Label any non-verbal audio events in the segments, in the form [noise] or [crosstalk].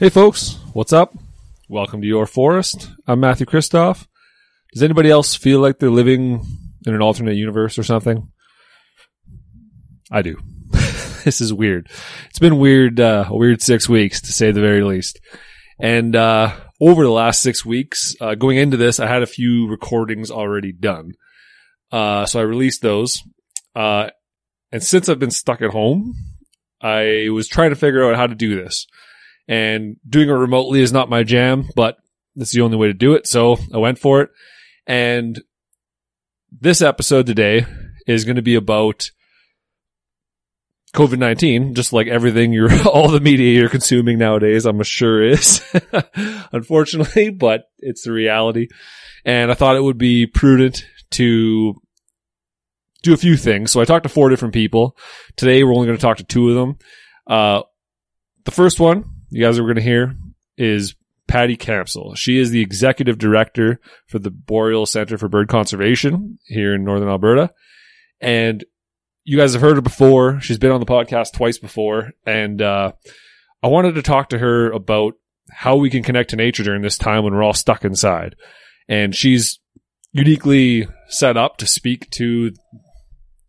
Hey folks, what's up? Welcome to Your Forest. I'm Matthew Kristoff. Does anybody else feel like they're living in an alternate universe or something? I do. [laughs] this is weird. It's been weird, uh, a weird six weeks to say the very least. And, uh, over the last six weeks, uh, going into this, I had a few recordings already done. Uh, so I released those. Uh, and since I've been stuck at home, I was trying to figure out how to do this and doing it remotely is not my jam, but that's the only way to do it. So I went for it. And this episode today is going to be about COVID-19, just like everything you're, [laughs] all the media you're consuming nowadays, I'm sure is, [laughs] unfortunately, but it's the reality. And I thought it would be prudent to do a few things. So I talked to four different people. Today we're only going to talk to two of them. Uh, the first one you guys are going to hear is Patty Campsall. She is the executive director for the Boreal Center for Bird Conservation here in Northern Alberta. And you guys have heard her before. She's been on the podcast twice before. And, uh, I wanted to talk to her about how we can connect to nature during this time when we're all stuck inside. And she's uniquely set up to speak to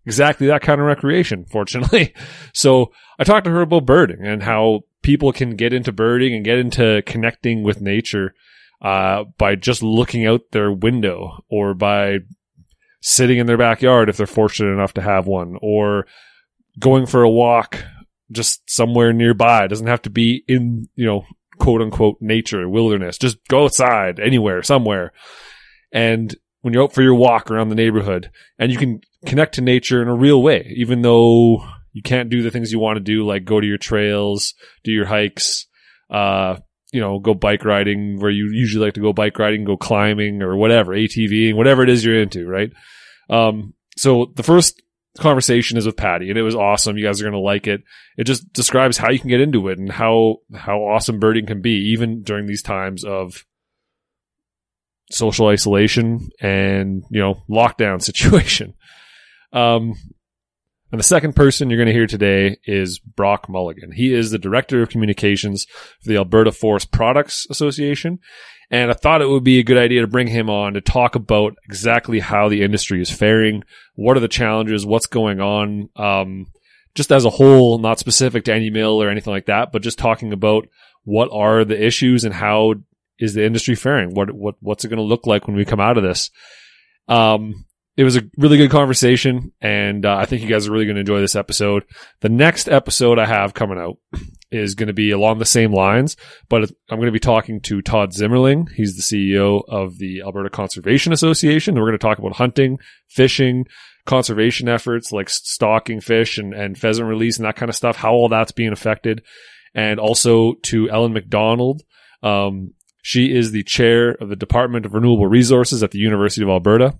exactly that kind of recreation, fortunately. [laughs] So I talked to her about birding and how people can get into birding and get into connecting with nature uh, by just looking out their window or by sitting in their backyard if they're fortunate enough to have one or going for a walk just somewhere nearby. It doesn't have to be in, you know, quote unquote nature, wilderness. Just go outside anywhere, somewhere. And when you're out for your walk around the neighborhood and you can connect to nature in a real way, even though you can't do the things you want to do, like go to your trails, do your hikes, uh, you know, go bike riding where you usually like to go bike riding, go climbing or whatever, ATVing, whatever it is you're into, right? Um, so the first conversation is with Patty and it was awesome. You guys are going to like it. It just describes how you can get into it and how, how awesome birding can be even during these times of social isolation and, you know, lockdown [laughs] situation. Um, and the second person you're going to hear today is Brock Mulligan. He is the Director of Communications for the Alberta Forest Products Association. And I thought it would be a good idea to bring him on to talk about exactly how the industry is faring, what are the challenges, what's going on, um, just as a whole, not specific to any mill or anything like that, but just talking about what are the issues and how is the industry faring? What, what, what's it going to look like when we come out of this? Um, it was a really good conversation, and uh, I think you guys are really going to enjoy this episode. The next episode I have coming out is going to be along the same lines, but I'm going to be talking to Todd Zimmerling. He's the CEO of the Alberta Conservation Association. We're going to talk about hunting, fishing, conservation efforts like stocking fish and, and pheasant release and that kind of stuff, how all that's being affected. And also to Ellen Macdonald. Um, she is the chair of the Department of Renewable Resources at the University of Alberta.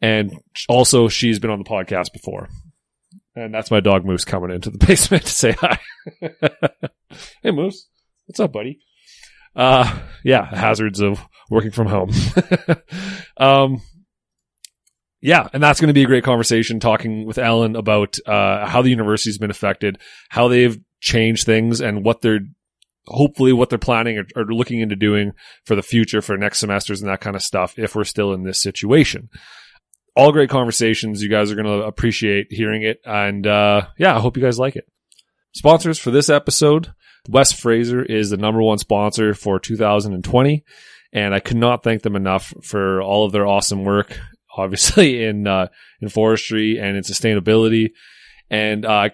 And also, she's been on the podcast before. And that's my dog Moose coming into the [laughs] basement to say hi. [laughs] hey, Moose. What's up, buddy? Uh, yeah, hazards of working from home. [laughs] um, yeah, and that's going to be a great conversation talking with Ellen about uh, how the university's been affected, how they've changed things, and what they're hopefully what they're planning or, or, looking into doing for the future for next semesters and that kind of stuff if we're still in this situation all great conversations. You guys are going to appreciate hearing it. And, uh, yeah, I hope you guys like it. Sponsors for this episode. West Fraser is the number one sponsor for 2020. And I could not thank them enough for all of their awesome work, [laughs] obviously in, uh, in forestry and in sustainability and, uh,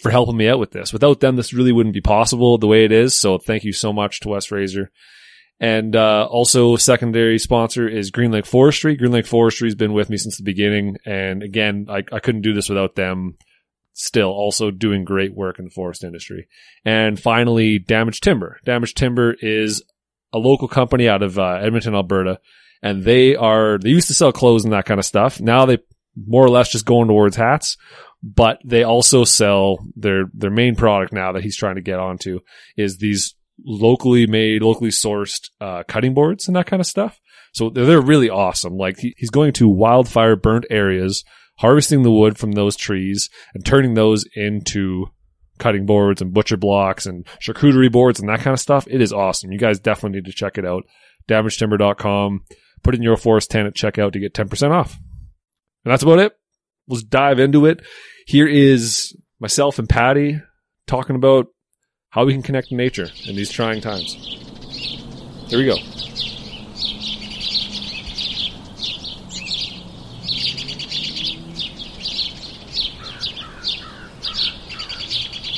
for helping me out with this. Without them, this really wouldn't be possible the way it is. So thank you so much to West Fraser. And uh, also, secondary sponsor is Green Lake Forestry. Green Lake Forestry has been with me since the beginning, and again, I, I couldn't do this without them. Still, also doing great work in the forest industry. And finally, Damage Timber. Damage Timber is a local company out of uh, Edmonton, Alberta, and they are they used to sell clothes and that kind of stuff. Now they more or less just going towards hats, but they also sell their their main product now that he's trying to get onto is these locally made, locally sourced uh, cutting boards and that kind of stuff. So they're really awesome. Like he, he's going to wildfire burnt areas, harvesting the wood from those trees and turning those into cutting boards and butcher blocks and charcuterie boards and that kind of stuff. It is awesome. You guys definitely need to check it out. DamageTimber.com. Put in your Forest 10 at checkout to get 10% off. And that's about it. Let's dive into it. Here is myself and Patty talking about how we can connect to nature in these trying times. Here we go.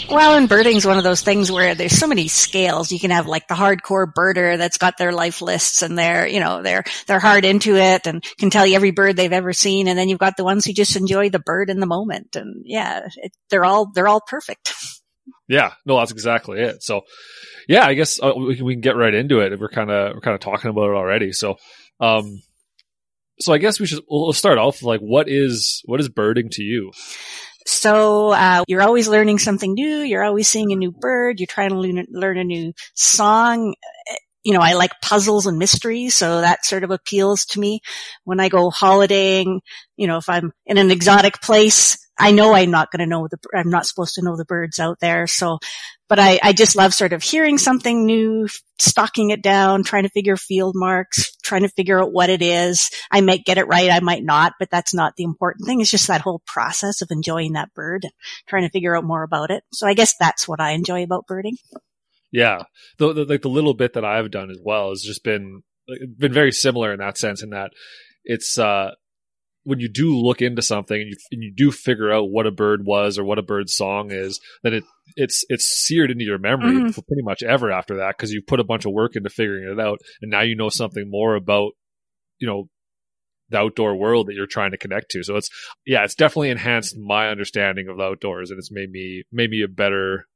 Well, and birding's one of those things where there's so many scales. You can have like the hardcore birder that's got their life lists and they're, you know, they're, they're hard into it and can tell you every bird they've ever seen. And then you've got the ones who just enjoy the bird in the moment. And yeah, it, they're all, they're all perfect. [laughs] Yeah, no, that's exactly it. So, yeah, I guess uh, we, can, we can get right into it. We're kind of, we're kind of talking about it already. So, um, so I guess we should, we'll start off like, what is, what is birding to you? So uh, you're always learning something new. You're always seeing a new bird. You're trying to learn, learn a new song. You know, I like puzzles and mysteries, so that sort of appeals to me. When I go holidaying, you know, if I'm in an exotic place, I know I'm not going to know the, I'm not supposed to know the birds out there. So, but I, I just love sort of hearing something new, stalking it down, trying to figure field marks, trying to figure out what it is. I might get it right. I might not, but that's not the important thing. It's just that whole process of enjoying that bird and trying to figure out more about it. So I guess that's what I enjoy about birding. Yeah. The, the, like the little bit that I've done as well has just been, been very similar in that sense in that it's, uh, when you do look into something and you, and you do figure out what a bird was or what a bird's song is, then it it's it's seared into your memory mm-hmm. for pretty much ever after that because you've put a bunch of work into figuring it out, and now you know something more about you know the outdoor world that you're trying to connect to. So it's yeah, it's definitely enhanced my understanding of the outdoors, and it's made me made me a better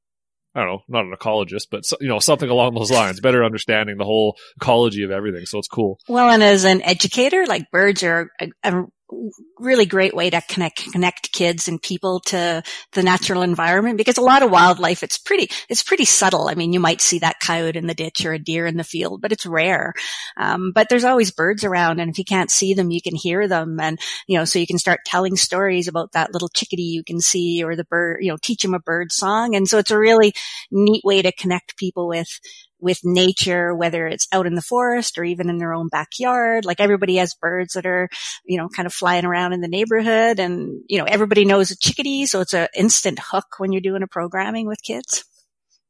I don't know, not an ecologist, but you know, something along those lines, better understanding the whole ecology of everything. So it's cool. Well, and as an educator, like birds are a, a really great way to connect connect kids and people to the natural environment because a lot of wildlife it's pretty it's pretty subtle. I mean you might see that coyote in the ditch or a deer in the field but it's rare. Um, but there's always birds around and if you can't see them you can hear them and you know so you can start telling stories about that little chickadee you can see or the bird you know teach them a bird song. And so it's a really neat way to connect people with with nature, whether it's out in the forest or even in their own backyard. Like everybody has birds that are, you know, kind of flying around in the neighborhood and, you know, everybody knows a chickadee. So it's an instant hook when you're doing a programming with kids.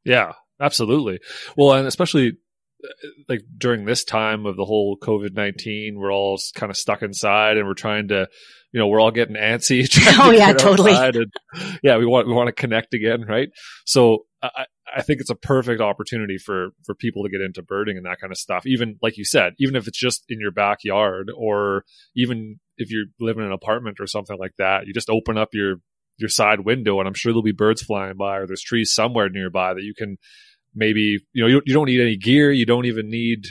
Yeah, absolutely. Well, and especially uh, like during this time of the whole COVID 19, we're all kind of stuck inside and we're trying to, you know, we're all getting antsy. [laughs] oh to yeah, totally. And, yeah, we want, we want to connect again. Right. So I, I think it's a perfect opportunity for, for people to get into birding and that kind of stuff. Even like you said, even if it's just in your backyard or even if you live in an apartment or something like that, you just open up your, your side window and I'm sure there'll be birds flying by or there's trees somewhere nearby that you can maybe you know you, you don't need any gear you don't even need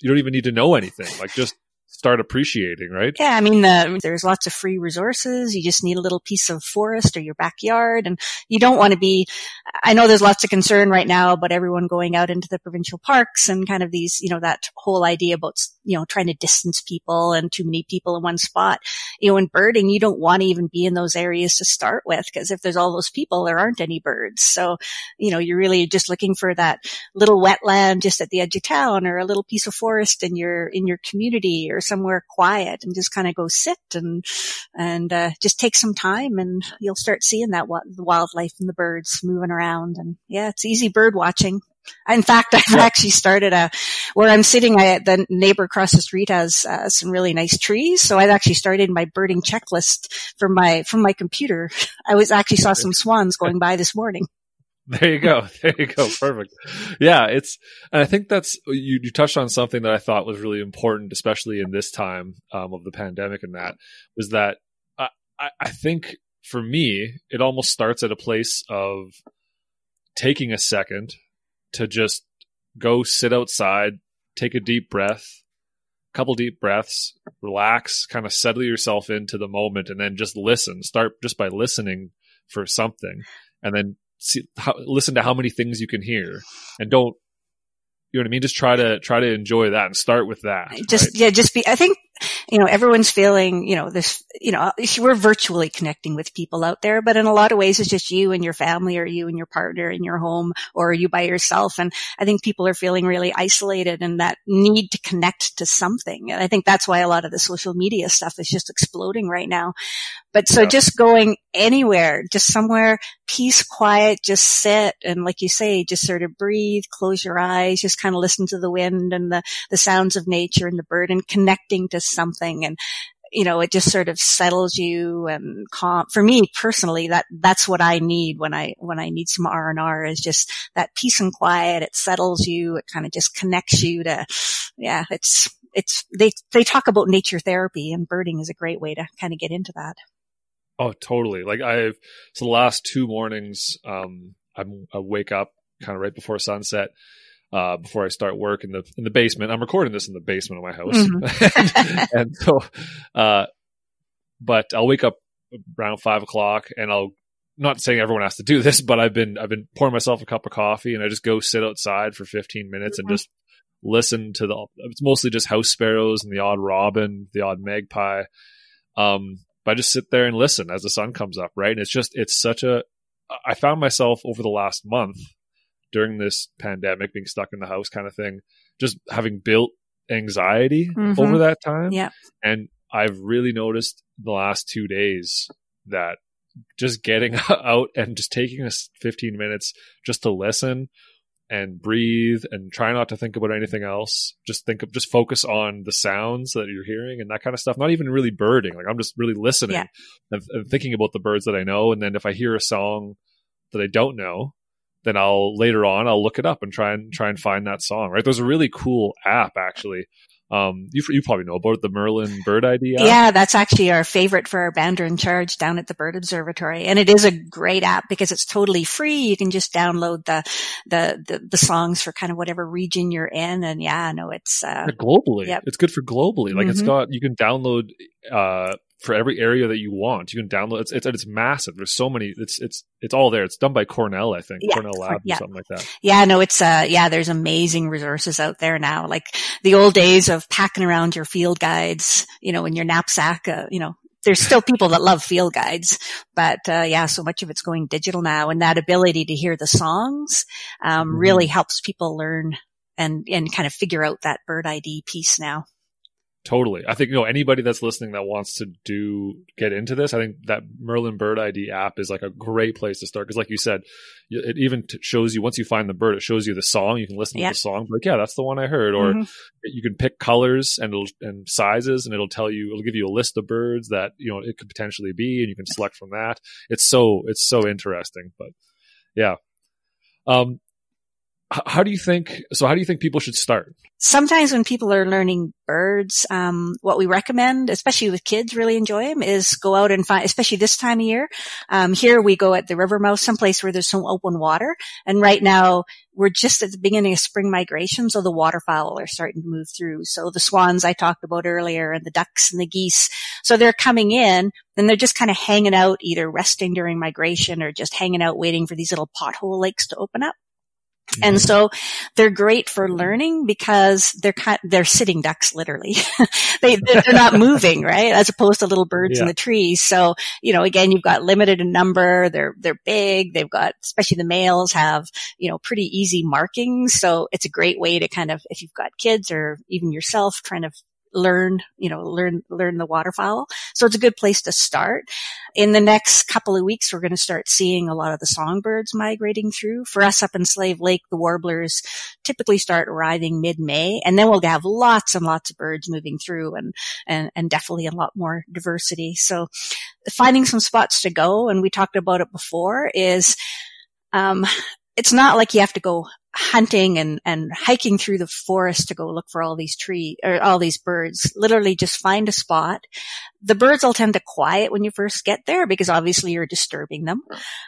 you don't even need to know anything like just start appreciating, right? Yeah, I mean, the, there's lots of free resources. You just need a little piece of forest or your backyard, and you don't want to be. I know there's lots of concern right now about everyone going out into the provincial parks and kind of these, you know, that whole idea about you know trying to distance people and too many people in one spot. You know, in birding, you don't want to even be in those areas to start with because if there's all those people, there aren't any birds. So, you know, you're really just looking for that little wetland just at the edge of town or a little piece of forest in your in your community or somewhere quiet and just kind of go sit and and uh, just take some time and you'll start seeing that the wildlife and the birds moving around and yeah it's easy bird watching in fact, [laughs] I've actually started a, where I'm sitting, I, the neighbor across the street has uh, some really nice trees. So I've actually started my birding checklist from my, from my computer. [laughs] I was actually saw some swans going by this morning. There you go. [laughs] There you go. Perfect. Yeah, it's, and I think that's you. You touched on something that I thought was really important, especially in this time um, of the pandemic. And that was that I, I think for me, it almost starts at a place of taking a second to just go sit outside, take a deep breath, couple deep breaths, relax, kind of settle yourself into the moment, and then just listen. Start just by listening for something, and then see, how, listen to how many things you can hear, and don't you know what I mean? Just try to try to enjoy that and start with that. Just right? yeah, just be. I think you know, everyone's feeling, you know, this, you know, we're virtually connecting with people out there, but in a lot of ways it's just you and your family or you and your partner in your home or you by yourself. And I think people are feeling really isolated and that need to connect to something. And I think that's why a lot of the social media stuff is just exploding right now. But so yeah. just going anywhere, just somewhere peace, quiet, just sit and like you say, just sort of breathe, close your eyes, just kind of listen to the wind and the, the sounds of nature and the bird and connecting to something. And, you know, it just sort of settles you and calm. For me personally, that, that's what I need when I, when I need some R and R is just that peace and quiet. It settles you. It kind of just connects you to, yeah, it's, it's, they, they talk about nature therapy and birding is a great way to kind of get into that. Oh, totally. Like I've, so the last two mornings, um, I'm, I wake up kind of right before sunset uh, before I start work in the in the basement. I'm recording this in the basement of my house, mm-hmm. and, [laughs] and, so, uh, but I'll wake up around five o'clock, and I'll not saying everyone has to do this, but I've been I've been pouring myself a cup of coffee, and I just go sit outside for 15 minutes mm-hmm. and just listen to the. It's mostly just house sparrows and the odd robin, the odd magpie. Um, but I just sit there and listen as the sun comes up, right? And it's just it's such a. I found myself over the last month during this pandemic, being stuck in the house kind of thing, just having built anxiety mm-hmm. over that time. Yeah. And I've really noticed the last two days that just getting [laughs] out and just taking us 15 minutes just to listen and breathe and try not to think about anything else. Just think of, just focus on the sounds that you're hearing and that kind of stuff. Not even really birding. Like I'm just really listening yeah. and, and, thinking about the birds that I know. And then if I hear a song that I don't know, then I'll later on I'll look it up and try and try and find that song. Right? There's a really cool app actually. Um, you you probably know about the Merlin Bird ID app. Yeah, that's actually our favorite for our bander in charge down at the Bird Observatory, and it is a great app because it's totally free. You can just download the the the, the songs for kind of whatever region you're in, and yeah, no, it's uh, globally. Yep. It's good for globally. Like mm-hmm. it's got you can download uh for every area that you want. You can download. It's it's, it's massive. There's so many. It's it's it's all there. It's done by Cornell, I think. Yeah, Cornell Lab yeah. or something like that. Yeah, no, it's uh yeah. There's amazing resources out there now. Like the old days of packing around your field guides, you know, in your knapsack. Uh, you know, there's still [laughs] people that love field guides, but uh, yeah, so much of it's going digital now, and that ability to hear the songs um, mm-hmm. really helps people learn and and kind of figure out that bird ID piece now. Totally. I think, you know, anybody that's listening that wants to do, get into this, I think that Merlin Bird ID app is like a great place to start. Cause like you said, it even shows you, once you find the bird, it shows you the song. You can listen yeah. to the song. Like, yeah, that's the one I heard. Or mm-hmm. you can pick colors and and sizes and it'll tell you, it'll give you a list of birds that, you know, it could potentially be and you can select from that. It's so, it's so interesting. But yeah. Um, how do you think so how do you think people should start? Sometimes when people are learning birds um, what we recommend especially with kids really enjoy them is go out and find especially this time of year um, here we go at the river mouth someplace where there's some open water. And right now we're just at the beginning of spring migration so the waterfowl are starting to move through. So the swans i talked about earlier and the ducks and the geese so they're coming in and they're just kind of hanging out either resting during migration or just hanging out waiting for these little pothole lakes to open up and mm-hmm. so they're great for learning because they're kind, they're sitting ducks literally. [laughs] they, they're not moving, right? As opposed to little birds yeah. in the trees. So, you know, again, you've got limited in number. They're, they're big. They've got, especially the males have, you know, pretty easy markings. So it's a great way to kind of, if you've got kids or even yourself trying to learn, you know, learn, learn the waterfowl. So it's a good place to start. In the next couple of weeks, we're going to start seeing a lot of the songbirds migrating through. For us up in Slave Lake, the warblers typically start arriving mid-May and then we'll have lots and lots of birds moving through and, and, and definitely a lot more diversity. So finding some spots to go, and we talked about it before, is um, it's not like you have to go hunting and, and hiking through the forest to go look for all these tree or all these birds. Literally just find a spot. The birds will tend to quiet when you first get there because obviously you're disturbing them.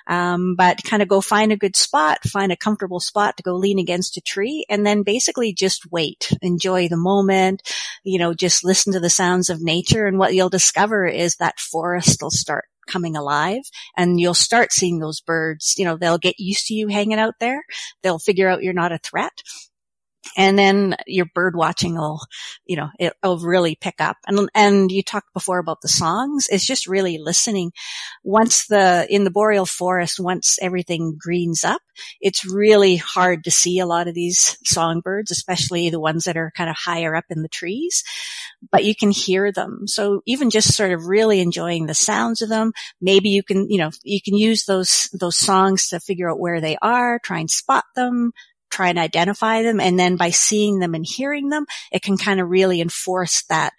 Um, but kind of go find a good spot, find a comfortable spot to go lean against a tree and then basically just wait, enjoy the moment, you know, just listen to the sounds of nature. And what you'll discover is that forest will start coming alive and you'll start seeing those birds, you know, they'll get used to you hanging out there. They'll figure out you're not a threat. And then your bird watching will, you know, it'll really pick up. And, and you talked before about the songs. It's just really listening. Once the, in the boreal forest, once everything greens up, it's really hard to see a lot of these songbirds, especially the ones that are kind of higher up in the trees, but you can hear them. So even just sort of really enjoying the sounds of them, maybe you can, you know, you can use those, those songs to figure out where they are, try and spot them, try and identify them. And then by seeing them and hearing them, it can kind of really enforce that,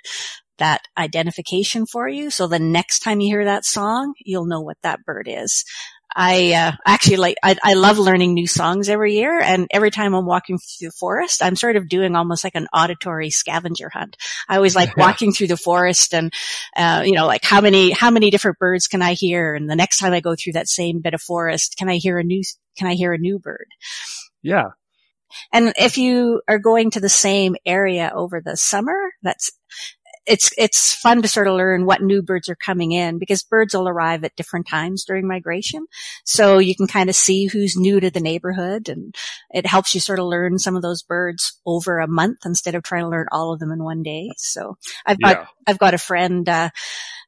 that identification for you. So the next time you hear that song, you'll know what that bird is. I uh, actually like I, I love learning new songs every year, and every time I'm walking through the forest, I'm sort of doing almost like an auditory scavenger hunt. I always like [laughs] walking through the forest, and uh, you know, like how many how many different birds can I hear? And the next time I go through that same bit of forest, can I hear a new can I hear a new bird? Yeah, and if you are going to the same area over the summer, that's it's it's fun to sort of learn what new birds are coming in because birds will arrive at different times during migration. So you can kind of see who's new to the neighborhood and it helps you sort of learn some of those birds over a month instead of trying to learn all of them in one day. So I've got yeah. I've got a friend uh,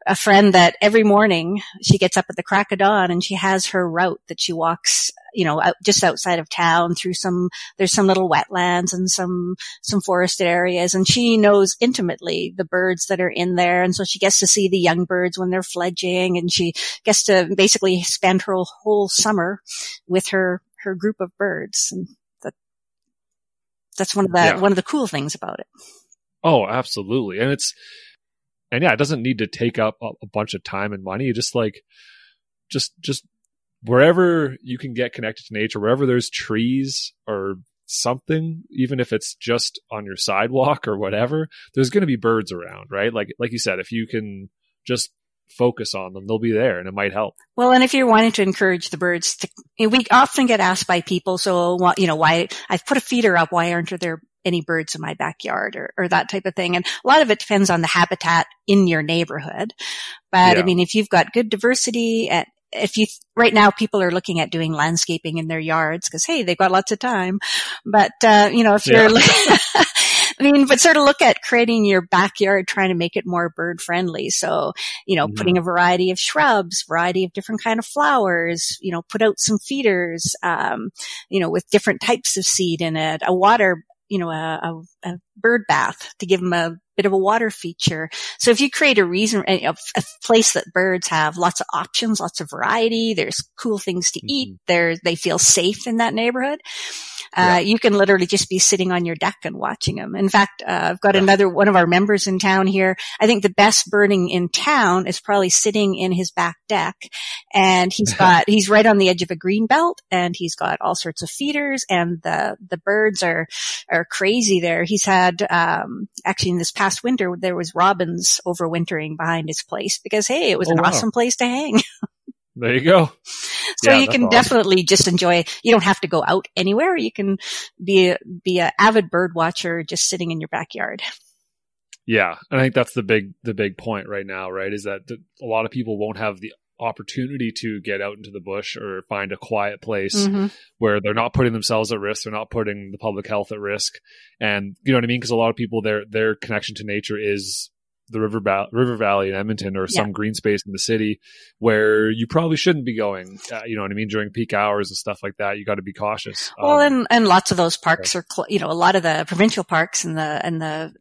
a friend that every morning she gets up at the crack of dawn and she has her route that she walks, you know, out, just outside of town through some, there's some little wetlands and some, some forested areas and she knows intimately the birds that are in there. And so she gets to see the young birds when they're fledging and she gets to basically spend her whole summer with her, her group of birds. And that, that's one of the, yeah. one of the cool things about it. Oh, absolutely. And it's, and yeah, it doesn't need to take up a, bunch of time and money. You just like, just, just wherever you can get connected to nature, wherever there's trees or something, even if it's just on your sidewalk or whatever, there's going to be birds around, right? Like, like you said, if you can just focus on them, they'll be there and it might help. Well, and if you're wanting to encourage the birds to, we often get asked by people, so, you know, why, I've put a feeder up, why aren't there any birds in my backyard or, or that type of thing. And a lot of it depends on the habitat in your neighborhood. But yeah. I mean, if you've got good diversity at, if you right now people are looking at doing landscaping in their yards because hey they've got lots of time but uh, you know if you're yeah. [laughs] I mean, but sort of look at creating your backyard, trying to make it more bird friendly. So, you know, mm-hmm. putting a variety of shrubs, variety of different kind of flowers, you know, put out some feeders, um, you know, with different types of seed in it, a water, you know, a, a, a bird bath to give them a bit of a water feature. So if you create a reason, a, a, place that birds have lots of options, lots of variety, there's cool things to mm-hmm. eat, there, they feel safe in that neighborhood. Uh, you can literally just be sitting on your deck and watching them. In fact, uh, I've got yeah. another one of our members in town here. I think the best birding in town is probably sitting in his back deck, and he's [laughs] got he's right on the edge of a green belt, and he's got all sorts of feeders, and the the birds are are crazy there. He's had um, actually in this past winter there was robins overwintering behind his place because hey, it was oh, an wow. awesome place to hang. [laughs] There you go. So yeah, you can awesome. definitely just enjoy. You don't have to go out anywhere. You can be a, be an avid bird watcher just sitting in your backyard. Yeah, and I think that's the big the big point right now, right? Is that a lot of people won't have the opportunity to get out into the bush or find a quiet place mm-hmm. where they're not putting themselves at risk, they're not putting the public health at risk, and you know what I mean? Because a lot of people their their connection to nature is the river, ba- river valley in Edmonton or some green space in the city where you probably shouldn't be going. Uh, you know what I mean? During peak hours and stuff like that, you got to be cautious. Well, um, and, and lots of those parks are, cl- you know, a lot of the provincial parks and the, and the,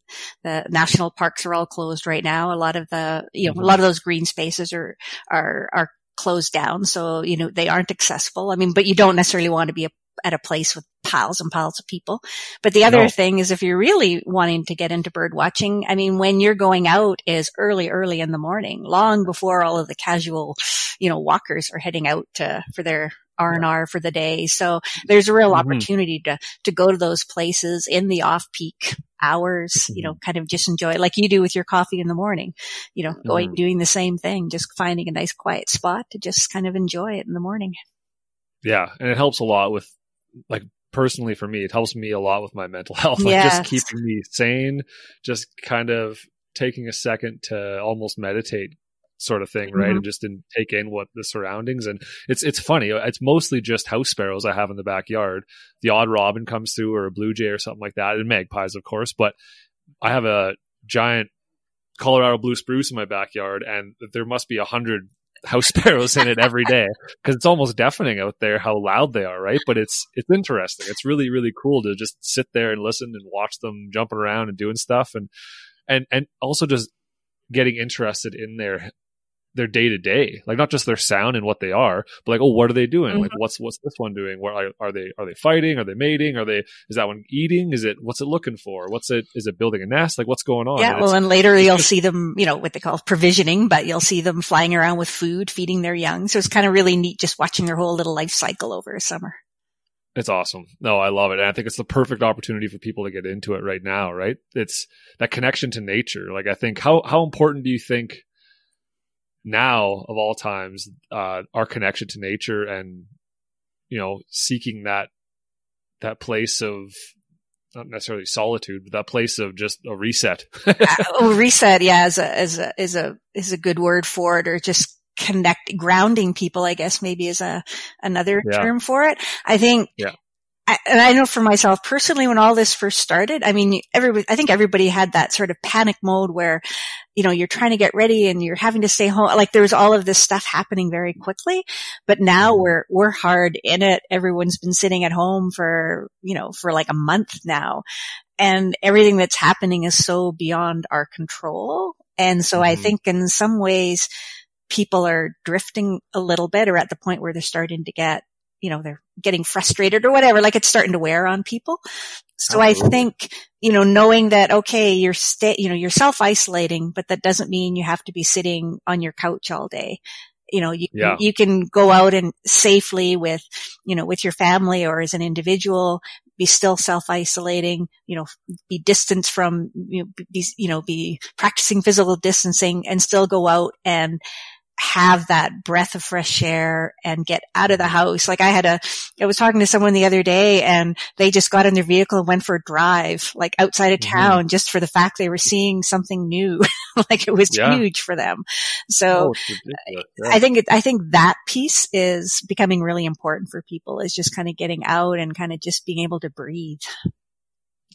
the national parks are all closed right now. A lot of the, you know, mm-hmm. a lot of those green spaces are, are, are closed down. So, you know, they aren't accessible. I mean, but you don't necessarily want to be a at a place with piles and piles of people. But the other no. thing is if you're really wanting to get into bird watching, I mean, when you're going out is early, early in the morning, long before all of the casual, you know, walkers are heading out to, for their R and R for the day. So there's a real mm-hmm. opportunity to, to go to those places in the off peak hours, you know, mm-hmm. kind of just enjoy it like you do with your coffee in the morning, you know, going, mm-hmm. doing the same thing, just finding a nice quiet spot to just kind of enjoy it in the morning. Yeah. And it helps a lot with like personally for me, it helps me a lot with my mental [laughs] health. Like just keeping me sane, just kind of taking a second to almost meditate sort of thing, right? Mhm. And just didn't take in what the surroundings. And it's it's funny. It's mostly just house sparrows I have in the backyard. The odd robin comes through, or a blue jay, or something like that, and magpies, of course. But I have a giant Colorado blue spruce in my backyard, and there must be a hundred house [laughs] sparrows in it every day because it's almost deafening out there how loud they are, right? But it's it's interesting. It's really really cool to just sit there and listen and watch them jumping around and doing stuff, and and and also just getting interested in their their day to day, like not just their sound and what they are, but like, oh, what are they doing? Like, mm-hmm. what's what's this one doing? What are, are they are they fighting? Are they mating? Are they is that one eating? Is it what's it looking for? What's it is it building a nest? Like, what's going on? Yeah, And well, and later you'll see them, you know, what they call provisioning, but you'll see them flying around with food, feeding their young. So it's kind of really neat just watching their whole little life cycle over a summer. It's awesome. No, I love it. And I think it's the perfect opportunity for people to get into it right now, right? It's that connection to nature. Like I think how how important do you think now of all times uh our connection to nature and you know seeking that that place of not necessarily solitude, but that place of just a reset. [laughs] uh, [laughs] oh, reset, yeah, is a, is a, is a, is a good word for it or just connect, grounding people, I guess maybe is a, another Yeah. term for it. I think, Yeah. I, and I know for myself personally, when all this first started, I mean, everybody, I think everybody had that sort of panic mode where, you know, you're trying to get ready and you're having to stay home. Like there was all of this stuff happening very quickly, but now we're, we're hard in it. Everyone's been sitting at home for, you know, for like a month now and everything that's happening is so beyond our control. And so I Mhm. think in some ways people are drifting a little bit or at the point where they're starting to get, you know, they're getting frustrated or whatever, like it's starting to wear on people. So I think, you know, knowing that, okay, you're sta- you know, you're self-isolating, but that doesn't mean you have to be sitting on your couch all day. You know, you, Yeah. you can go out and safely with, you know, with your family or as an individual, be still self-isolating, you know, be distanced from, you know, be, you know, be practicing physical distancing and still go out and have that breath of fresh air and get out of the house. Like I had a, I was talking to someone the other day and they just got in their vehicle and went for a drive, like outside of Mhm. town, just for the fact they were seeing something new. [laughs] like it was Yeah. huge for them. So Oh. Yeah. I think it, I think that piece is becoming really important for people is just kind of getting out and kind of just being able to breathe.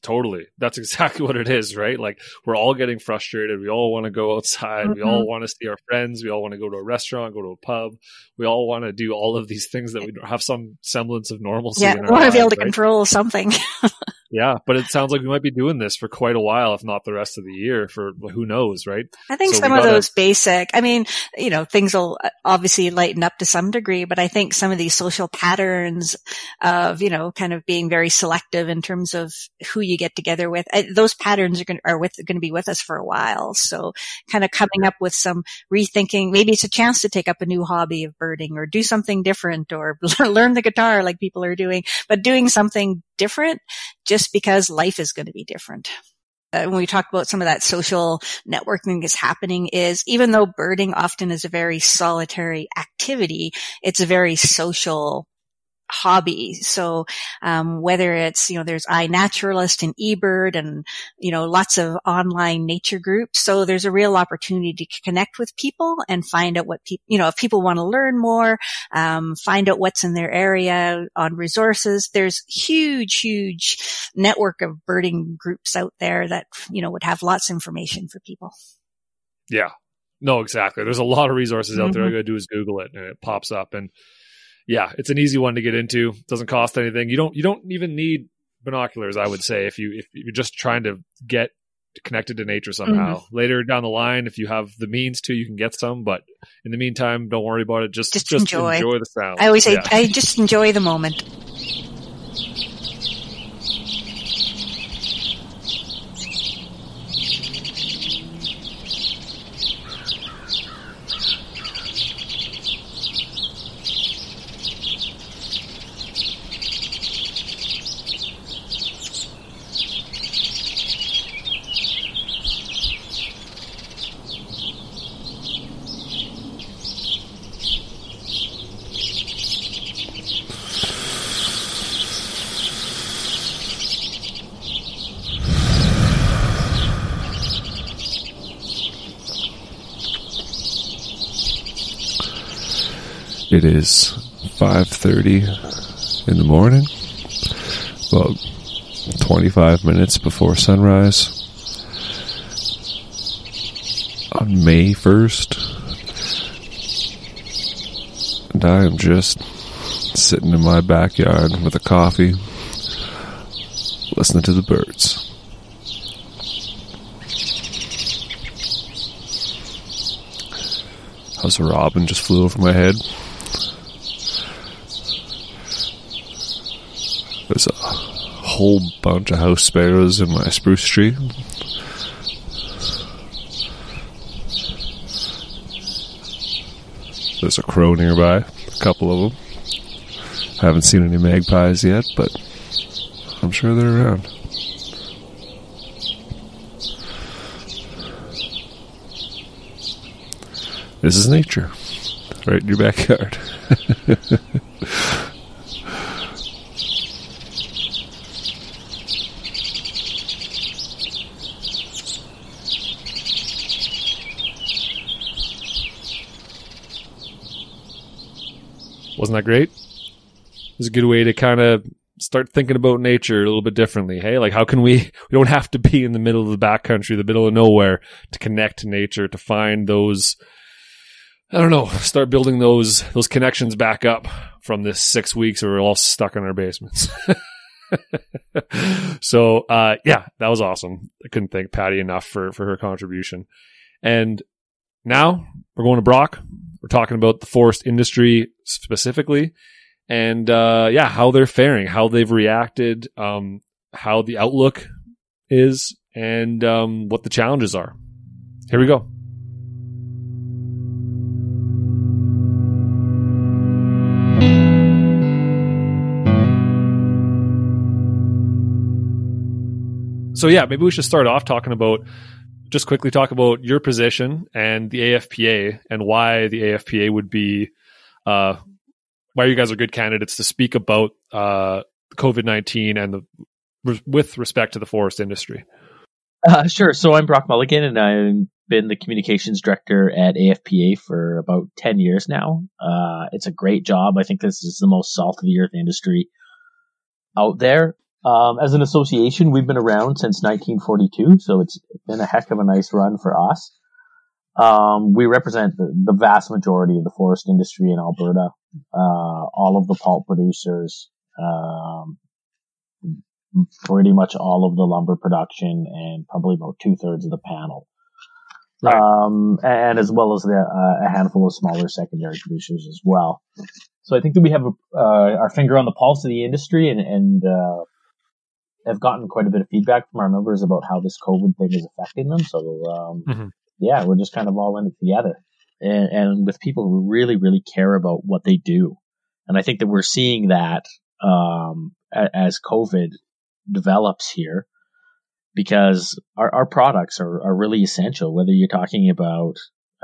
Totally. That's [laughs] exactly what it is, right? Like we're all getting frustrated. We all want to go outside. We Mm-hmm. all want to see our friends. We all want to go to a restaurant, go to a pub. We all want to do all of these things that we have some semblance of normalcy. Yeah, we want to be able to right? control something. [laughs] Yeah, but it sounds like we might be doing this for quite a while, if not the rest of the year. For who knows, right? I think So some of gotta- those basic, I mean, you know, things will uh, obviously lighten up to some degree, but I think some of these social patterns of, you know, kind of being very selective in terms of who you get together with, I, those patterns are going are with, going to be with us for a while. So kind of coming up with some rethinking, maybe it's a chance to take up a new hobby of birding or do something different or [laughs] learn the guitar like people are doing, but doing something different just because life is going to be different. Uh, when we talk about some of that social networking is happening is even though birding often is a very solitary activity, it's a very social hobby. So, um, whether it's, you know, there's iNaturalist and eBird and, you know, lots of online nature groups. So there's a real opportunity to connect with people and find out what people, you know, if people want to learn more, um, find out what's in their area on resources. There's huge, huge network of birding groups out there that, you know, would have lots of information for people. Yeah. No, exactly. There's a lot of resources out there. All you gotta do is Google it and it pops up. And yeah, it's an easy one to get into. Doesn't cost anything. You don't you don't even need binoculars, I would say, if you if you're just trying to get connected to nature somehow. Mm-hmm. Later down the line, if you have the means to, you can get some. But in the meantime, don't worry about it. Just Just just, enjoy. enjoy. the sound. I always say, Yeah. I just enjoy the moment. It is 5:30 in the morning. About 25 minutes before sunrise on May 1st. And I am just sitting in my backyard with a coffee, listening to the birds. How's a robin just flew over my head? There's a whole bunch of house sparrows in my spruce tree. There's a crow nearby, a couple of them. Haven't seen any magpies yet, but I'm sure they're around. This is nature, right in your backyard. [laughs] Wasn't that great? It's a good way to kind of start thinking about nature a little bit differently. Hey, like how can we, we don't have to be in the middle of the backcountry, the middle of nowhere to connect to nature, to find those, I don't know, start building those, those connections back up from this six weeks we're all stuck in our basements. [laughs] so, uh, yeah, that was awesome. I couldn't thank Patty enough for, for her contribution. And now we're going to Brock. We're talking about the forest industry specifically and uh, yeah, how they're faring, how they've reacted, um, how the outlook is, and um, what the challenges are. Here we go. So yeah, maybe we should start off talking about just quickly talk about your position and the AFPA and why the AFPA would be uh, why you guys are good candidates to speak about uh, COVID nineteen and the with respect to the forest industry. Uh, sure. So I'm Brock Mulligan, and I've been the communications director at AFPA for about ten years now. Uh, it's a great job. I think this is the most salt of the earth industry out there. Um, as an association, we've been around since 1942, so it's been a heck of a nice run for us. Um, we represent the, the, vast majority of the forest industry in Alberta, uh, all of the pulp producers, um, pretty much all of the lumber production, and probably about two thirds of the panel. Right. Um, and as well as the, uh, a handful of smaller secondary producers as well. So I think that we have a, uh, our finger on the pulse of the industry and, and uh, have gotten quite a bit of feedback from our members about how this COVID thing is affecting them. So um, mm-hmm yeah, we're just kind of all in it together. And, and with people who really, really care about what they do. And I think that we're seeing that, um, as COVID develops here because our, our products are, are really essential, whether you're talking about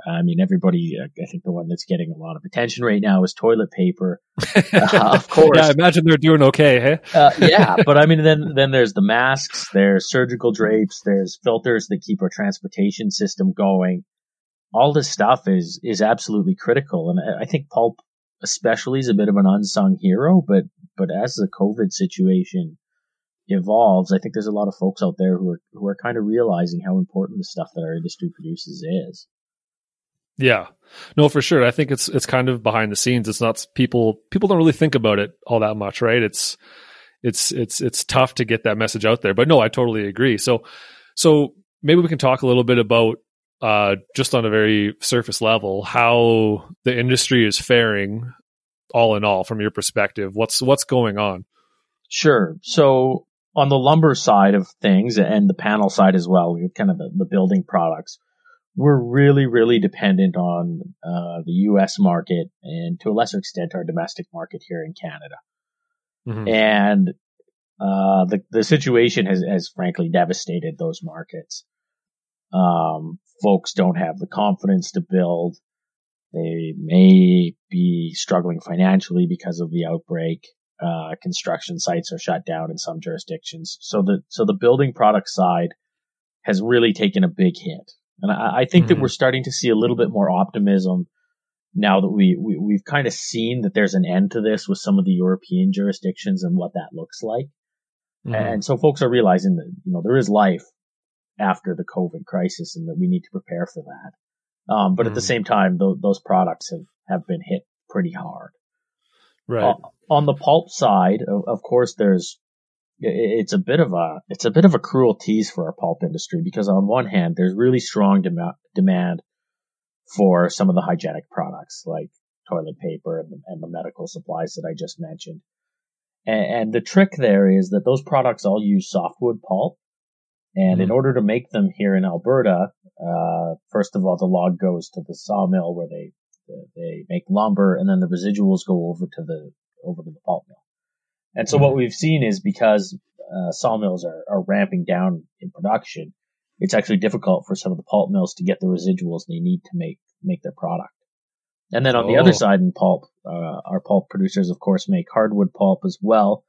I mean, everybody, uh, I think the one that's getting a lot of attention right now is toilet paper. [laughs] Uh, of course. yeah, I imagine they're doing okay, hey? uh, yeah, but I mean, then, then there's the masks, there's surgical drapes, there's filters that keep our transportation system going. All this stuff is, is absolutely critical. And I think pulp especially is a bit of an unsung hero, but, but as the COVID situation evolves, I think there's a lot of folks out there who are, who are kind of realizing how important the stuff that our industry produces is. Yeah. No, for sure. I think it's it's kind of behind the scenes. It's not people people don't really think about it all that much, right? It's it's it's it's tough to get that message out there. But no, I totally agree. So so maybe we can talk a little bit about uh just on a very surface level how the industry is faring all in all from your perspective. What's what's going on? Sure. So on the lumber side of things and the panel side as well, kind of the, the building products we're really, really dependent on uh, the U.S. market and to a lesser extent our domestic market here in Canada. Mm-hmm. And uh, the the situation has has frankly devastated those markets. Um, folks don't have the confidence to build. They may be struggling financially because of the outbreak. Uh, construction sites are shut down in some jurisdictions. So the so the building product side has really taken a big hit. And I, I think mm-hmm. that we're starting to see a little bit more optimism now that we, we we've kind of seen that there's an end to this with some of the European jurisdictions and what that looks like. Mm-hmm. And so folks are realizing that, you know, there is life after the COVID crisis and that we need to prepare for that. Um, but mm-hmm. at the mm-hmm. same time, th- those products have, have been hit pretty hard. Right. Uh, on the pulp side, of, of course, there's, it's a bit of a, it's a bit of a cruel tease for our pulp industry because on one hand, there's really strong dem- demand for some of the hygienic products like toilet paper and the, and the medical supplies that I just mentioned. And, and, the trick there is that those products all use softwood pulp. And mm-hmm. in order to make them here in Alberta, uh, first of all, the log goes to the sawmill where they they make lumber, and then the residuals go over to the over to the pulp mill. And so mm-hmm. what we've seen is because uh, sawmills are, are ramping down in production, it's actually difficult for some of the pulp mills to get the residuals they need to make make their product. And then on oh. the other oh. side in pulp, uh, our pulp producers, of course, make hardwood pulp as well,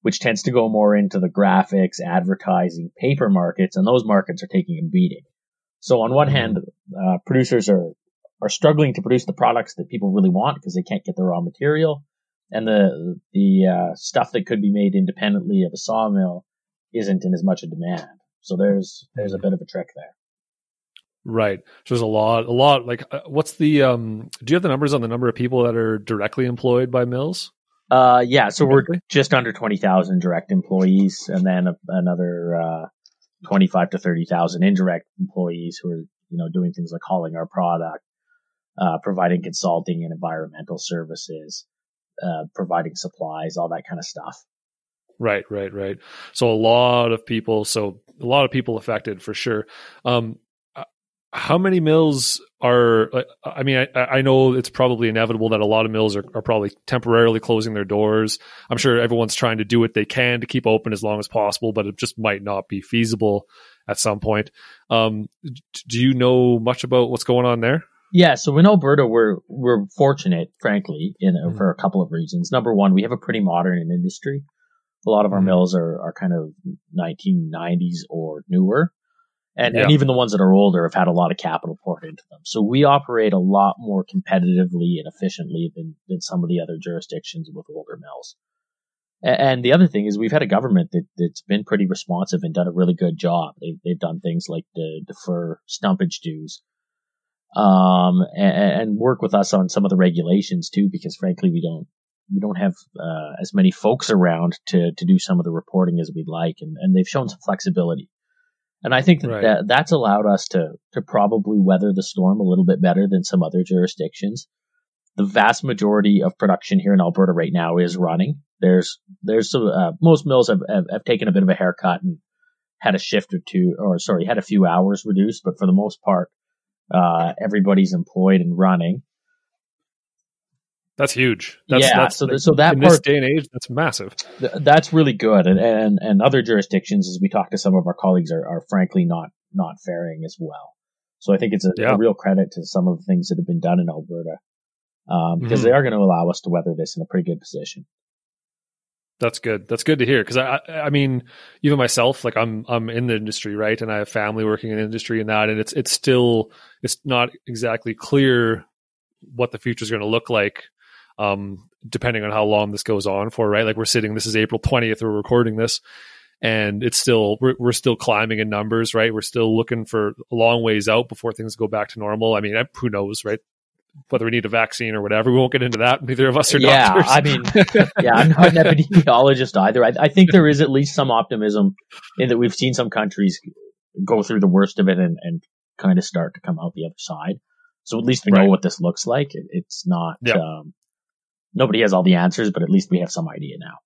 which tends to go more into the graphics, advertising, paper markets, and those markets are taking a beating. So on one mm-hmm. hand, uh, producers are are struggling to produce the products that people really want because they can't get the raw material, and the the uh, stuff that could be made independently of a sawmill isn't in as much a demand. So there's there's a bit of a trick there. Right. So there's a lot, a lot. Like, uh, what's the? um Do you have the numbers on the number of people that are directly employed by mills? Uh, yeah. So we're just under twenty thousand direct employees, and then a, another uh, twenty-five to thirty thousand indirect employees who are, you know, doing things like hauling our product, uh, providing consulting and environmental services, uh, providing supplies, all that kind of stuff. Right, right, right. So a lot of people, so a lot of people affected for sure. Um, uh, how many mills are? I mean, I, I, know it's probably inevitable that a lot of mills are, are, probably temporarily closing their doors. I'm sure everyone's trying to do what they can to keep open as long as possible, but it just might not be feasible at some point. Um, do you know much about what's going on there? Yeah, so in Alberta, we're we're fortunate, frankly, in mm-hmm. for a couple of reasons. Number one, we have a pretty modern industry. A lot of our mm-hmm. mills are, are kind of 1990s or newer. And, yeah. and even the ones that are older have had a lot of capital poured into them. So we operate a lot more competitively and efficiently than, than some of the other jurisdictions with older mills. And the other thing is we've had a government that, that's been pretty responsive and done a really good job. They've, they've done things like to defer stumpage dues, um, and, and, work with us on some of the regulations too, because frankly, we don't, we don't have uh, as many folks around to to do some of the reporting as we'd like, and, and they've shown some flexibility. And I think that, right. that that's allowed us to to probably weather the storm a little bit better than some other jurisdictions. The vast majority of production here in Alberta right now is running. There's there's some, uh, most mills have, have, have taken a bit of a haircut and had a shift or two, or sorry, had a few hours reduced, but for the most part, uh, everybody's employed and running. That's huge. That's, yeah. That's, so, so that in part, this day and age, that's massive. Th- that's really good. And, and, and other jurisdictions, as we talk to some of our colleagues, are, are frankly not, not faring as well. So I think it's a, yeah. a real credit to some of the things that have been done in Alberta, um, because mm-hmm. they are going to allow us to weather this in a pretty good position. That's good. That's good to hear. Cause I, I mean, even myself, like I'm, I'm in the industry, right? And I have family working in industry and that, and it's, it's still, it's not exactly clear what the future is going to look like um, depending on how long this goes on for, right? Like we're sitting, this is April 20th, we're recording this and it's still, we're, we're still climbing in numbers, right? We're still looking for a long ways out before things go back to normal. I mean, who knows, right? Whether we need a vaccine or whatever, we won't get into that. Neither of us are yeah, doctors. I mean, yeah, I'm not an epidemiologist either. I, I think there is at least some optimism in that we've seen some countries go through the worst of it and, and kind of start to come out the other side. So at least we right. know what this looks like. It, it's not, yep. um, nobody has all the answers, but at least we have some idea now.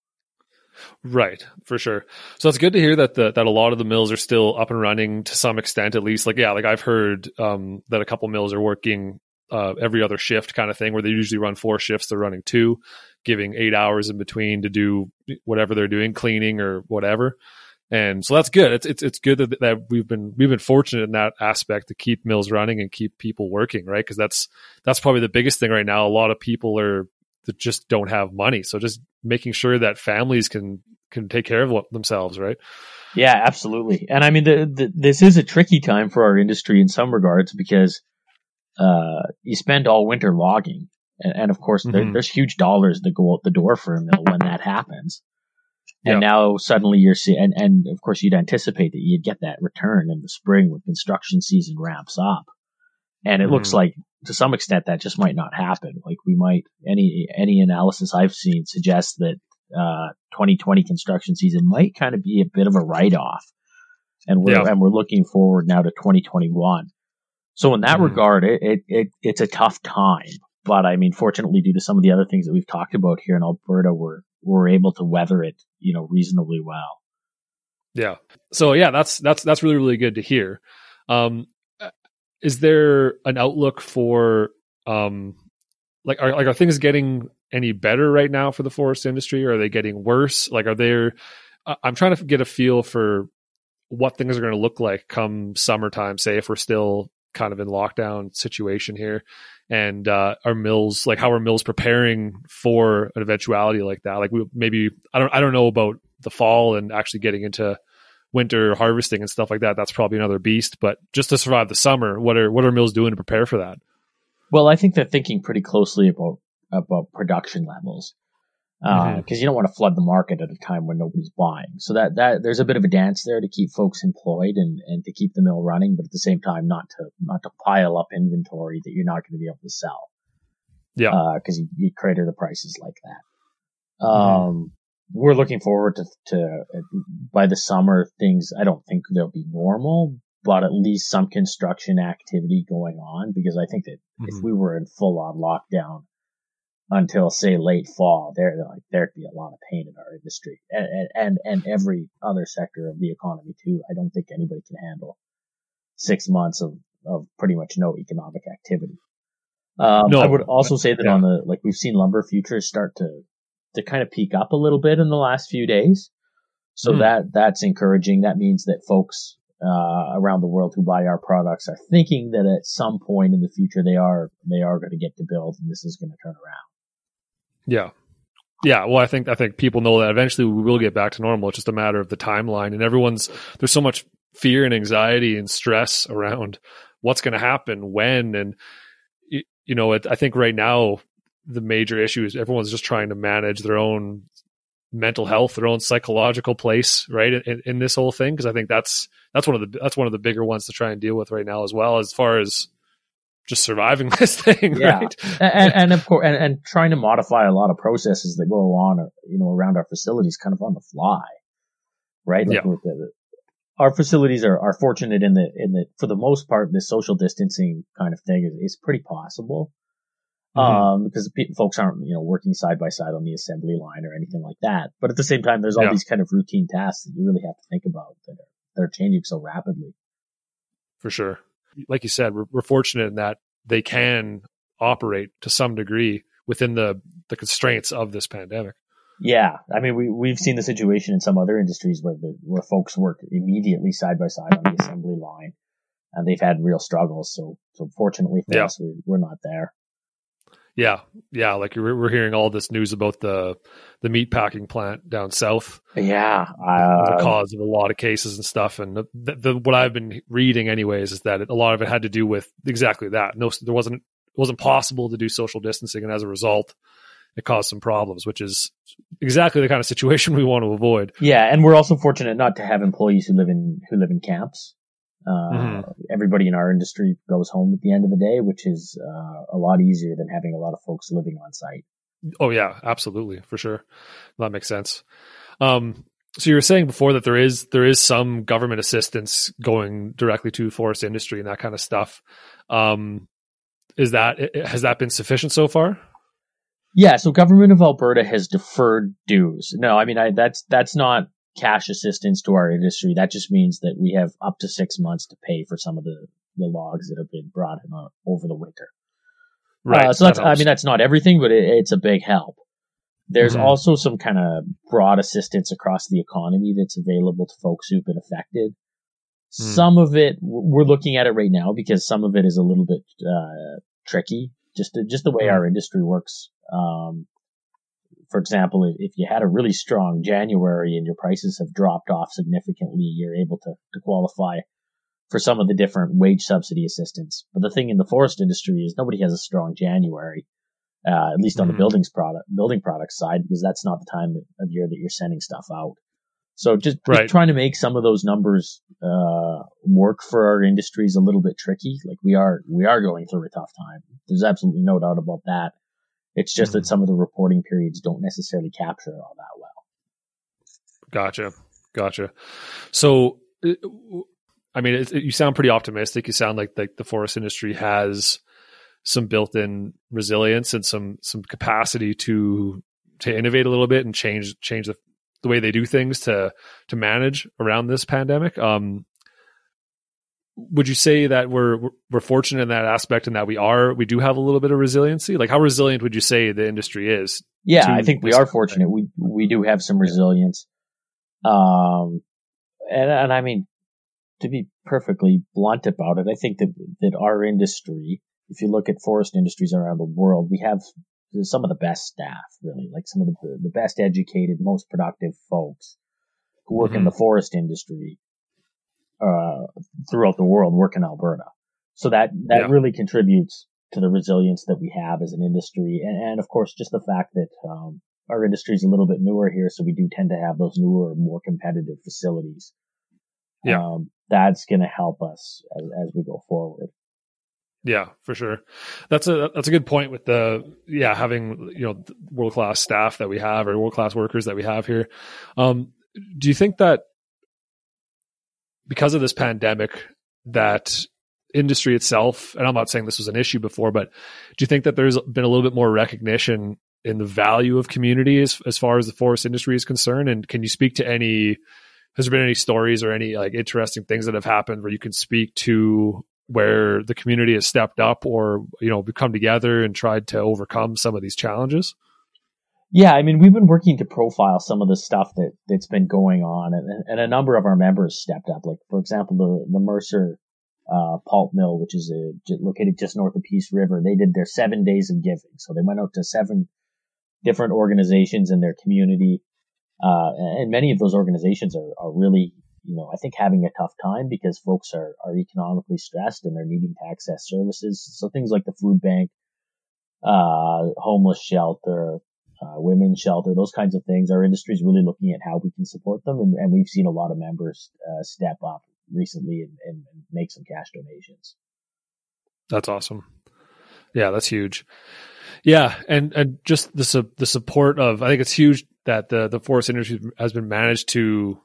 Right, for sure. So it's good to hear that the, that a lot of the mills are still up and running to some extent, at least. Like, yeah, like I've heard um, that a couple mills are working uh, every other shift kind of thing, where they usually run four shifts. They're running two, giving eight hours in between to do whatever they're doing, cleaning or whatever. And so that's good. It's it's it's good that, that we've been we've been fortunate in that aspect to keep mills running and keep people working, right? Because that's that's probably the biggest thing right now. A lot of people are that just don't have money. So just making sure that families can can take care of themselves, right? Yeah, absolutely. And I mean, the, the, this is a tricky time for our industry in some regards because uh, you spend all winter logging. And, and of course, there, Mhm. there's huge dollars that go out the door for a mill when that happens. And Yeah. now suddenly you're seeing, and, and of course you'd anticipate that you'd get that return in the spring when construction season ramps up. And it looks Mhm. like to some extent that just might not happen. Like we might, any, any analysis I've seen suggests that, uh, 2020 construction season might kind of be a bit of a write off. And we're, Yeah. and we're looking forward now to 2021. So in that Mhm. regard, it, it, it, it's a tough time. But I mean, fortunately, due to some of the other things that we've talked about here in Alberta, we're, we're able to weather it, you know, reasonably well. Yeah. So yeah, that's that's that's really really good to hear. Um, uh, is there an outlook for um, like are like are things getting any better right now for the forest industry, or are they getting worse? Like, are there? I'm trying to get a feel for what things are going to look like come summertime. Say if we're still kind of in lockdown situation here, and uh, are mills like how are mills preparing for an eventuality like that? Like we maybe I don't I don't know about the fall and actually getting into winter harvesting and stuff like that. That's probably another beast. But just to survive the summer, what are what are mills doing to prepare for that? Well, I think they're thinking pretty closely about, about production levels. Because Mhm. you don't want to flood the market at a time when nobody's buying. So that, that there's a bit of a dance there to keep folks employed and, and to keep the mill running, but at the same time, not to, not to pile up inventory that you're not going to be able to sell. Yeah. Uh, cause you, you crater the prices like that. Um, we're looking forward to, to, uh, by the summer, things, I don't think they'll be normal, but at least some construction activity going on because I think that if Mhm. we were in full on lockdown until say late fall, there like there'd be a lot of pain in our industry and, and and every other sector of the economy too. I don't think anybody can handle six months of of pretty much no economic activity. Um, No, I would also say that yeah. on the like we've seen lumber futures start to to kind of peak up a little bit in the last few days. So Hmm. that that's encouraging. That means that folks uh, around the world who buy our products are thinking that at some point in the future they are they are going to get to build and this is going to turn around. Yeah. Yeah, well, I think I think people know that eventually we will get back to normal. It's just a matter of the timeline, and everyone's there's so much fear and anxiety and stress around what's going to happen when, and you know, it, I think right now the major issue is everyone's just trying to manage their own mental health, their own psychological place, right, in, in this whole thing. Because I think that's that's one of the that's one of the bigger ones to try and deal with right now, as well as far as just surviving [laughs] this thing, Yeah. right? and, and of course, and, and trying to modify a lot of processes that go on, you know, around our facilities kind of on the fly, right? Like Yeah. with the, our facilities are, are fortunate in the, in the, for the most part, this social distancing kind of thing is, is pretty possible. Mhm. Um, because folks aren't, you know, working side by side on the assembly line or anything like that. But at the same time, there's all Yeah. these kind of routine tasks that you really have to think about that are, that are changing so rapidly. for sure. Like you said, we're, we're fortunate in that they can operate to some degree within the the constraints of this pandemic. Yeah, I mean, we we've seen the situation in some other industries where the where folks work immediately side by side on the assembly line, and they've had real struggles. So, so fortunately for Yeah. us, we, we're not there. Yeah, yeah. Like we're, we're hearing all this news about the the meat packing plant down south, Yeah, the uh, cause of a lot of cases and stuff. And the, the, the, what I've been reading, anyways, is that it, a lot of it had to do with exactly that. No, there wasn't it wasn't possible to do social distancing, and as a result, it caused some problems, which is exactly the kind of situation [laughs] we want to avoid. yeah, and we're also fortunate not to have employees who live in who live in camps. Uh, Mhm. Everybody in our industry goes home at the end of the day, which is uh, a lot easier than having a lot of folks living on site. Oh yeah, absolutely, for sure. That makes sense. Um, so you were saying before that there is there is some government assistance going directly to forest industry and that kind of stuff. Um, is that has that been sufficient so far? Yeah, so government of Alberta has deferred dues. No, I mean I, that's that's not cash assistance to our industry. That just means that we have up to six months to pay for some of the the logs that have been brought in on, over the winter. Uh, so that that's I mean that's not everything, but it, it's a big help. There's Mhm. also some kind of broad assistance across the economy that's available to folks who've been affected. Hmm. Some of it we're looking at it right now because some of it is a little bit uh, tricky. Just to, just the way Hmm. our industry works. Um, for example, if, you had a really strong January and your prices have dropped off significantly, you're able to, to qualify for some of the different wage subsidy assistance. But the thing in the forest industry is nobody has a strong January, uh, at least on mm-hmm. the buildings product, building product side, because that's not the time of year that you're sending stuff out. So just, right. just trying to make some of those numbers, uh, work for our industry is a little bit tricky. Like we are, we are going through a tough time. There's absolutely no doubt about that. It's just mm-hmm. that some of the reporting periods don't necessarily capture all that well. Gotcha. Gotcha. So, uh, I mean, it, it, you sound pretty optimistic. You sound like like the forest industry has some built-in resilience and some some capacity to to innovate a little bit and change change the, the way they do things to to manage around this pandemic. Um, would you say that we're we're fortunate in that aspect and that we are we do have a little bit of resiliency? Like how resilient would you say the industry is? Yeah, I think we are fortunate. We we do have some resilience. Um, and, and I mean, to be perfectly blunt about it, I think that, that our industry, if you look at forest industries around the world, we have some of the best staff, really, like some of the, the best educated, most productive folks who work mm-hmm. in the forest industry, uh, throughout the world work in Alberta. So that, that yeah. really contributes to the resilience that we have as an industry. And, and of course, just the fact that, um, our industry is a little bit newer here, so we do tend to have those newer, more competitive facilities. Yeah. Um, that's going to help us as, as we go forward. Yeah, for sure. That's a that's a good point with the yeah having you know world class staff that we have or world class workers that we have here. Um, do you think that because of this pandemic that industry itself and I'm not saying this was an issue before, but do you think that there's been a little bit more recognition in the value of community as, as far as the forest industry is concerned? And can you speak to any, has there been any stories or any like interesting things that have happened where you can speak to where the community has stepped up or, you know, come together and tried to overcome some of these challenges? Yeah, I mean, we've been working to profile some of the stuff that that's been going on, and, and a number of our members stepped up. Like, for example, the the Mercer uh, pulp mill, which is a, located just north of Peace River. They did their seven days of giving, so they went out to seven different organizations in their community. Uh, and many of those organizations are, are really, you know, I think having a tough time because folks are, are economically stressed and they're needing to access services. So things like the food bank, uh, homeless shelter, uh, women's shelter, those kinds of things. Our industry is really looking at how we can support them. And, and we've seen a lot of members, uh, step up recently and, and, make some cash donations. That's awesome. Yeah, that's huge. Yeah, and and just the su- the support of I think it's huge that the the forest industry has been managed to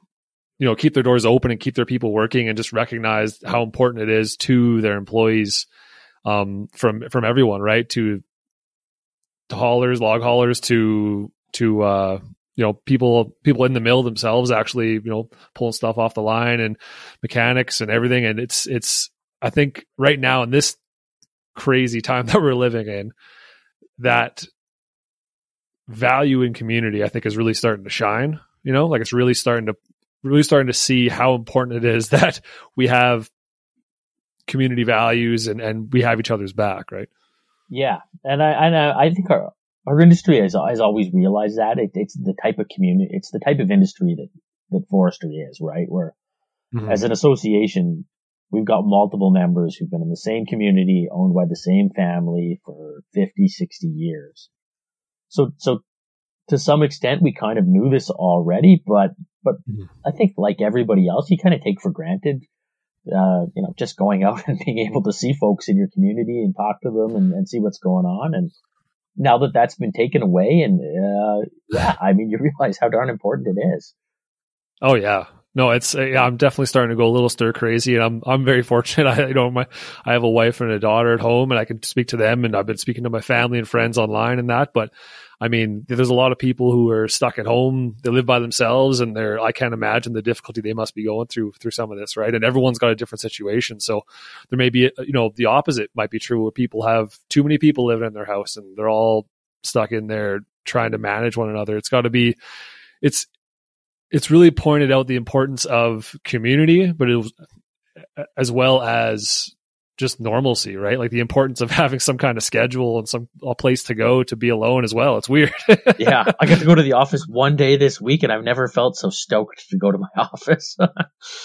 you know keep their doors open and keep their people working and just recognize how important it is to their employees um, from from everyone right to to haulers log haulers to to uh, you know people people in the mill themselves actually you know pulling stuff off the line and mechanics and everything and it's it's I think right now in this crazy time [laughs] that we're living in that value in community, I think, is really starting to shine. You know, like it's really starting to really starting to see how important it is [laughs] that we have community values and and we have each other's back, right? Yeah, and I and I, I think our our industry has has always realized that it, it's the type of community, it's the type of industry that that forestry is, right? Where mm-hmm. as an association, We've got multiple members who've been in the same community, owned by the same family for 50, 60 years. So, so to some extent, we kind of knew this already, but, but mm-hmm. I think like everybody else, you kind of take for granted, uh, you know, just going out [laughs] and being able to see folks in your community and talk to them and, and see what's going on. And now that that's been taken away and, uh, yeah, I mean, you [laughs] realize how darn important it is. Oh yeah no, it's uh, yeah, I'm definitely starting to go a little stir crazy, and I'm I'm very [laughs] fortunate. I you know my I have a wife and a daughter at home, and I can speak to them, and I've been speaking to my family and friends online and that. But I mean, there's a lot of people who are stuck at home. They live by themselves, and they're I can't imagine the difficulty they must be going through through some of this, right? And everyone's got a different situation, so there may be you know the opposite might be true where people have too many people living in their house, and they're all stuck in there trying to manage one another. It's got to be it's it's really pointed out the importance of community, but it was as well as just normalcy, right? Like the importance of [laughs] having some kind of schedule and some a place to go to be alone as well. It's weird. [laughs] yeah, I got to go to the office one day this week, and I've never felt so stoked to go to my [laughs] office.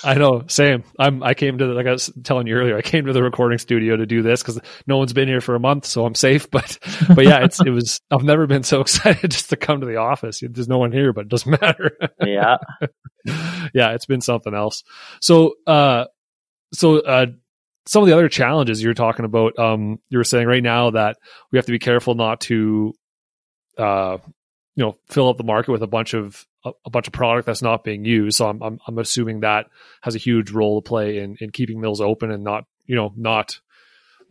I know, same. I'm. I came to the, like I was telling you earlier. I came to the recording studio to do this because no one's been here for a month, so I'm safe. But but yeah, it's it was. I've never been so excited just to come to the office. There's no one here, but it doesn't matter. yeah, yeah, it's been something else. So uh, so uh some of the other challenges you're talking about, um, you were saying right now that we have to be careful not to, uh, you know, fill up the market with a bunch of a, a, bunch of product that's not being used. So I'm, I'm I'm assuming that has a huge role to play in in keeping mills open and not you know not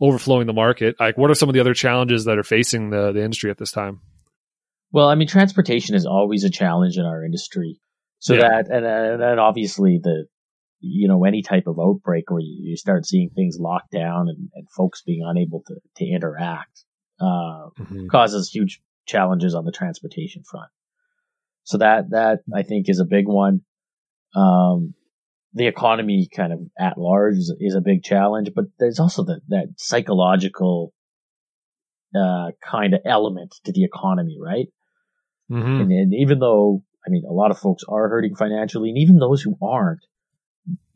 overflowing the market. Like, what are some of the other challenges that are facing the the industry at this time? Well, I mean, transportation is always a challenge in our industry. So yeah. that and, and obviously the you know, any type of outbreak where you, start seeing things locked down and, and folks being unable to, to interact, uh, mm-hmm. causes huge challenges on the transportation front. So that, that I think is a big one. Um, the economy kind of at large is, is a big challenge, but there's also the, that psychological, uh, kind of element to the economy, right? Mm-hmm. And, and even though, I mean, a lot of folks are hurting financially and even those who aren't,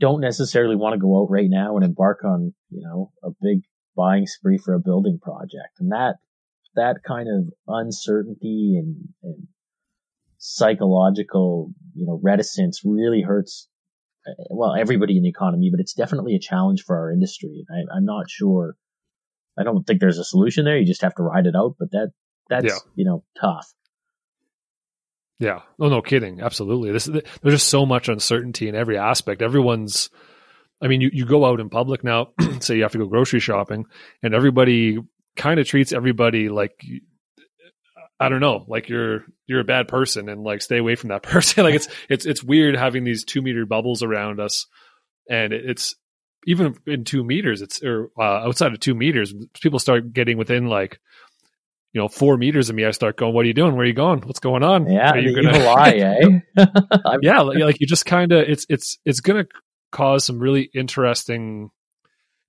don't necessarily want to go out right now and embark on, you know, a big buying spree for a building project. And that, that kind of uncertainty and, and psychological, you know, reticence really hurts, uh, well, everybody in the economy, but it's definitely a challenge for our industry. I, I'm not sure. I don't think there's a solution there. You just have to ride it out, but that, that's, yeah. you know, tough. Yeah. Oh, no kidding. Absolutely. This there's just so much uncertainty in every aspect. Everyone's, I mean, you, you go out in public now, [clears throat] say you have to go grocery shopping and everybody kind of treats everybody like, I don't know, like you're, you're a bad person and like stay away from that [laughs] person. like it's, it's, it's weird having these two meter bubbles around us and it's, even in two meters, it's or uh, outside of two meters, people start getting within like you know, four meters of me, I start going, "What are you doing? Where are you going? What's going on? Yeah, are you gonna lie, [laughs] eh? [laughs] yeah, like, like you just kind of it's it's it's gonna cause some really interesting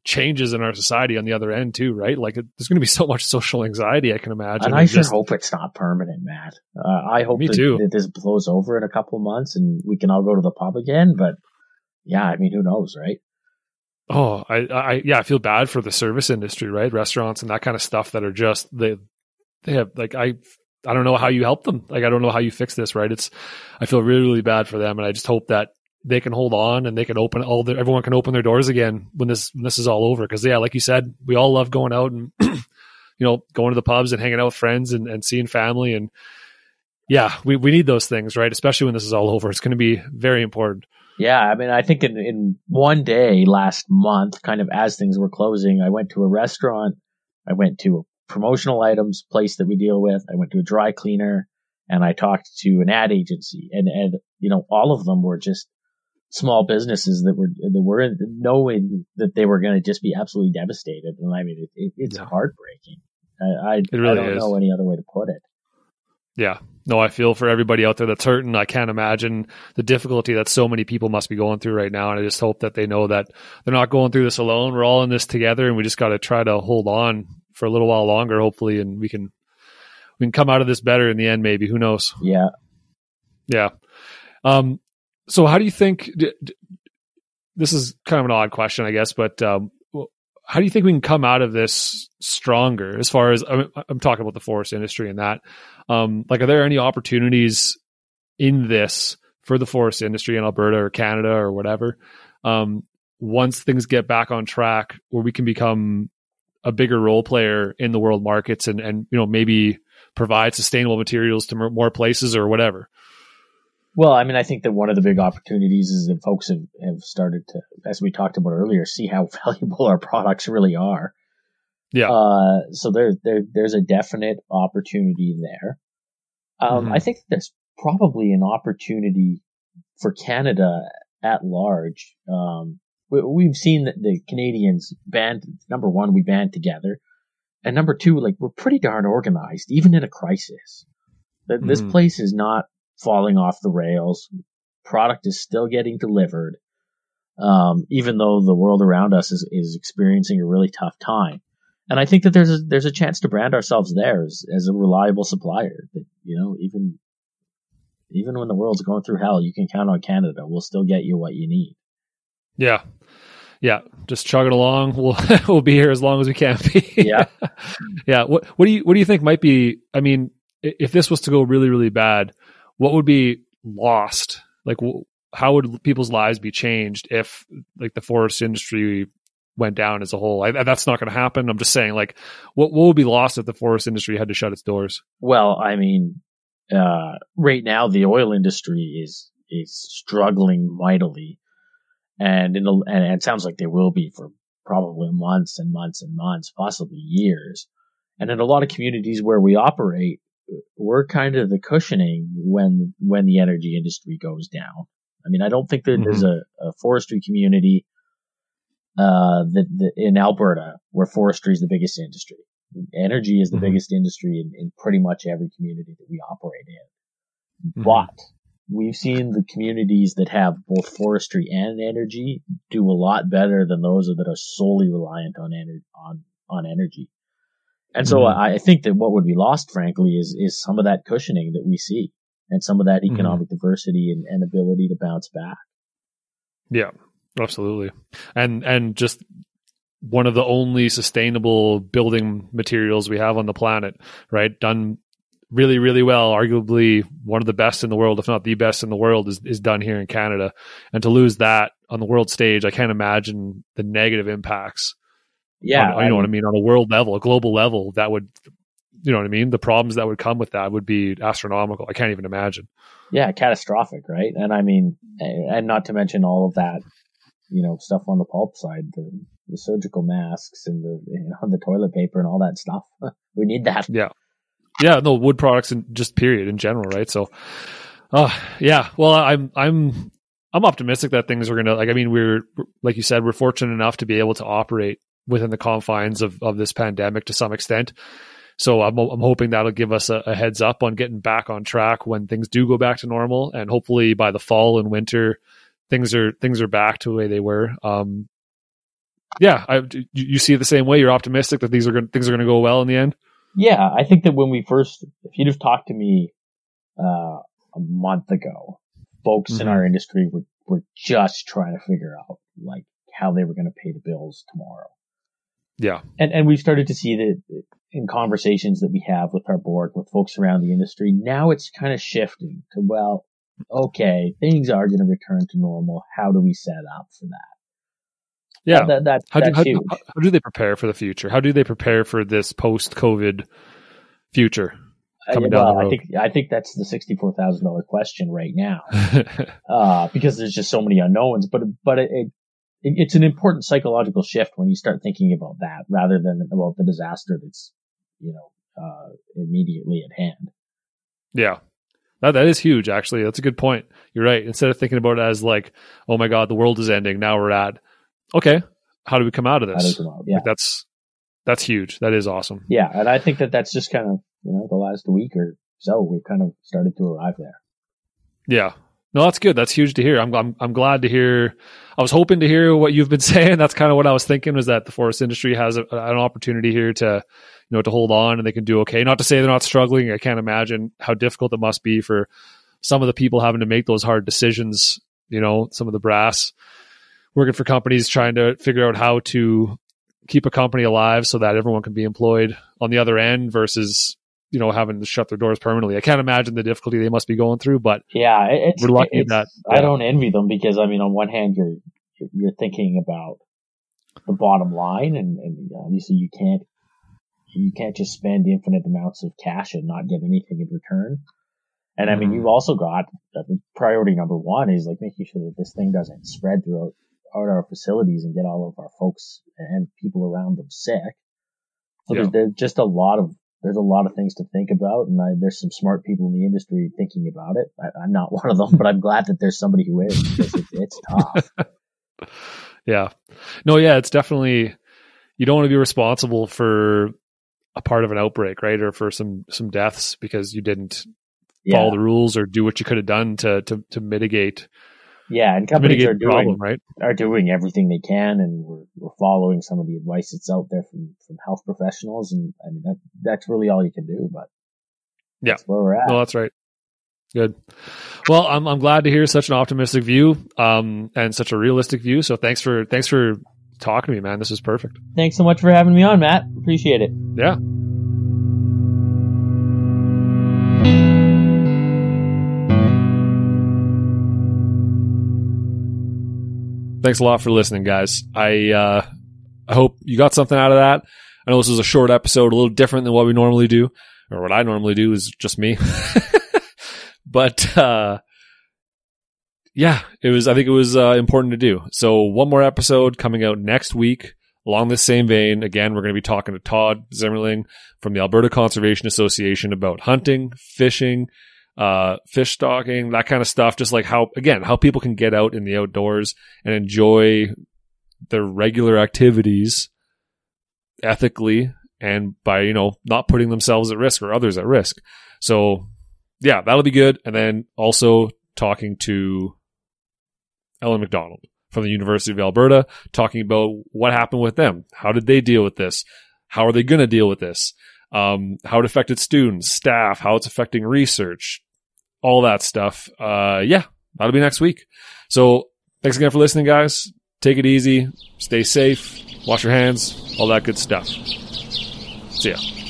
changes in our society on the other end too, right? Like there's going to be [laughs] so much social anxiety, I can imagine. And I sure just, hope it's not permanent, Matt. Uh, I hope that, that, this blows over in a couple of months and we can all go to the pub again. But yeah, I mean, who knows, right? Oh, I, I, yeah, I feel bad for the service industry, right? Restaurants and that kind of stuff that are just they they have like I I don't know how you help them. Like I don't know how you fix this, right? It's I feel really really bad for them, and I just hope that they can hold on and they can open all their everyone can open their doors again when this when this is all over. Because yeah, like you said, we all love going out and [clears throat] you know going to the pubs and hanging out with friends and, and seeing family and yeah, we we need those things, right? Especially when this is all over. It's going to be very important. Yeah, I mean, I think in in one day last month, kind of as things were closing, I went to a restaurant. I went to promotional items place that we deal with. I went to a dry cleaner and I talked to an ad agency and, and, you know, all of them were just small businesses that were, that were knowing that they were going to just be absolutely devastated. And I mean, it, it, it's yeah. heartbreaking. I, I, really I don't is. know any other way to put it. Yeah. No, I feel for everybody out there that's hurting. I can't imagine the difficulty that so many people must be going through right now. And I just hope that they know that they're not going through this alone. We're all in this together and we just got to try to hold on for a little while longer, hopefully, and we can we can come out of this better in the end. Maybe who knows? Yeah, yeah. Um. So, how do you think? D- d- this is kind of an odd question, I guess, but um, how do you think we can come out of this stronger? As far as I'm, I'm talking about the forest industry and that, um, like, are there any opportunities in this for the forest industry in Alberta or Canada or whatever? Um, once things get back on track, where we can become a bigger role player in the world markets and, and you know maybe provide sustainable materials to more places or whatever? Well i mean i think that one of the big opportunities is that folks have, have started to as we talked about earlier see how [laughs] valuable our products really are. Yeah. Uh, so there, there there's a definite opportunity there. Um, mm-hmm. i think there's probably an opportunity for canada at large um, we, have seen that the Canadians band, number one, we band together. And number two, like we're pretty darn organized, even in a crisis. Mm-hmm. This place is not falling off the rails. Product is still getting delivered. Um, even though the world around us is, is experiencing a really tough time. And I think that there's a, there's a chance to brand ourselves there as, as a reliable supplier. That, you know, even even when the world's going through hell, you can count on Canada. We'll still get you what you need. Yeah. Yeah. Just chug it along. [laughs] We'll we'll be here as long as we can be. Yeah. [laughs] yeah. What what do you what do you think might be I mean, if this was to go really, really bad, what would be lost? Like how would people's lives be changed if like the forest industry went down as a whole. I, that's not going to happen. I'm just saying, like, what, what would be lost if the forest industry had to shut its doors? Well, I mean, uh, right now the oil industry is is struggling mightily, and in the, and it sounds like they will be for probably months and months and months, possibly years. And in a lot of communities where we operate, we're kind of the cushioning when when the energy industry goes down. I mean, I don't think that mm-hmm. there's a, a forestry community uh, the, the, in Alberta, where forestry is the biggest industry. Energy is the mm-hmm. biggest industry in, in, pretty much every community that we operate in. Mm-hmm. But we've seen the communities that have both forestry and energy do a lot better than those that are solely reliant on ener- on on energy. And so mm-hmm. I, I think that what would be lost, frankly, is is some of that cushioning that we see and some of that mm-hmm. economic diversity and, and ability to bounce back. Yeah, Absolutely. And and just one of the only sustainable building materials we have on the planet, right? Done really, really well, arguably one of the best in the world, if not the best in the world, is, is done here in Canada. And to lose that on the world stage, I can't imagine the negative impacts. Yeah. On, you know what I mean? On a world level, a global level, that would, you know what I mean? The problems that would come with that would be astronomical. I can't even imagine. Yeah, catastrophic, right? And I mean, and not to mention all of that you know, stuff on the pulp side, the, the surgical masks and the, you know, [laughs] the toilet paper and all that stuff. [laughs] we need that. Yeah. Yeah. No wood products and just period in general. Right. So, uh, yeah. Well, I'm, I'm, I'm optimistic that things are to, like, I mean, we're, like you said, we're fortunate enough to be able to operate within the confines of, of this pandemic to some extent. So I'm, I'm hoping that'll give us a, a, heads up on getting back on track when things do go back to normal. And hopefully by the fall and winter, things are things are back to the way they were. Um, yeah, I, you see it the same way. You're optimistic that these are going things are going to go well in the end. Yeah, I think that when we first, if you'd have talked to me uh, a month ago, folks mm-hmm. in our industry were were just trying to figure out like how they were going to pay the bills tomorrow. Yeah, and and we've started to see that in conversations that we have with our board, with folks around the industry. Now it's kind of shifting to well, okay, things are going to return to normal. How do we set up for that? Yeah, that, that, how, do, how, how, how, do they prepare for the future? How do they prepare for this post-COVID future coming well, down the road? I think I think that's the sixty-four thousand dollar question right now, [laughs] uh, because there's just so many unknowns. But but it, it, it's an important psychological shift when you start thinking about that rather than about the disaster that's you know uh, immediately at hand. Yeah, that, that is huge, actually. That's a good point. You're right. Instead of thinking about it as like, oh my God, the world is ending. Now we're at, okay, how do we come out of this? Out, yeah. Like that's, that's huge. That is awesome. Yeah. And I think that that's just kind of, you know, the last week or so, we've kind of started to arrive there. Yeah. No, that's good. That's huge to hear. I'm, I'm, I'm glad to hear. I was hoping to hear what you've been [laughs] saying. That's kind of what I was thinking was that the forest industry has a, an opportunity here to, you know, to hold on and they can do okay. Not to say they're not struggling. I can't imagine how difficult it must be for some of the people having to make those hard decisions. You know, some of the brass working for companies trying to figure out how to keep a company alive so that everyone can be employed on the other end versus you know having to shut their doors permanently. I can't imagine the difficulty they must be going through, but yeah, it's, we're lucky it's, that yeah. I don't envy them because I mean, on one hand, you're you're thinking about the bottom line, and, and obviously you can't you can't just spend infinite amounts of cash and not get anything in return. And I mean, mm-hmm. you've also got I mean, priority number one is like making sure that this thing doesn't spread throughout our facilities and get all of our folks and people around them sick. So yeah. there's, there's, just a lot of there's a lot of things to think about, and I, there's some smart people in the industry thinking about it. I, am not [laughs] one of them, but I'm glad that there's somebody who is because it's, it's tough. [laughs] yeah, no, yeah, it's definitely you don't want to be responsible for a part of an outbreak, right? Or for some some deaths because you didn't yeah. follow the rules or do what you could have done to to to mitigate Yeah, and companies are doing problem, right? are doing everything they can, and we're we're following some of the advice that's out there from from health professionals, and I mean that that's really all you can do. But Yeah. that's where we're at. No, that's right. Good. Well, I'm I'm glad to hear such an optimistic view, um, and such a realistic view. So thanks for thanks for talking to me, man. This is perfect. Thanks so much for having me on, Matt. Appreciate it. Yeah. Thanks a lot for listening, guys. I uh, I hope you got something out of that. I know this was a short episode, a little different than what we normally do, or what I normally do is just me. [laughs] but uh, yeah, it was. I think it was uh, important to do. So one more episode coming out next week. Along this same vein, again, we're going to be talking to Todd Zimmerling from the Alberta Conservation Association about hunting, fishing, uh, fish stocking, that kind of stuff. Just like how, again, how people can get out in the outdoors and enjoy their regular activities ethically and by, you know, not putting themselves at risk or others at risk. So yeah, that'll be good. And then also talking to Ellen Macdonald from the University of Alberta, talking about what happened with them. How did they deal with this? How are they going to deal with this? Um, how it affected students, staff, how it's affecting research, all that stuff. Uh, yeah, that'll be next week. So thanks again for listening, guys. Take it easy, stay safe, wash your hands, all that good stuff. See ya.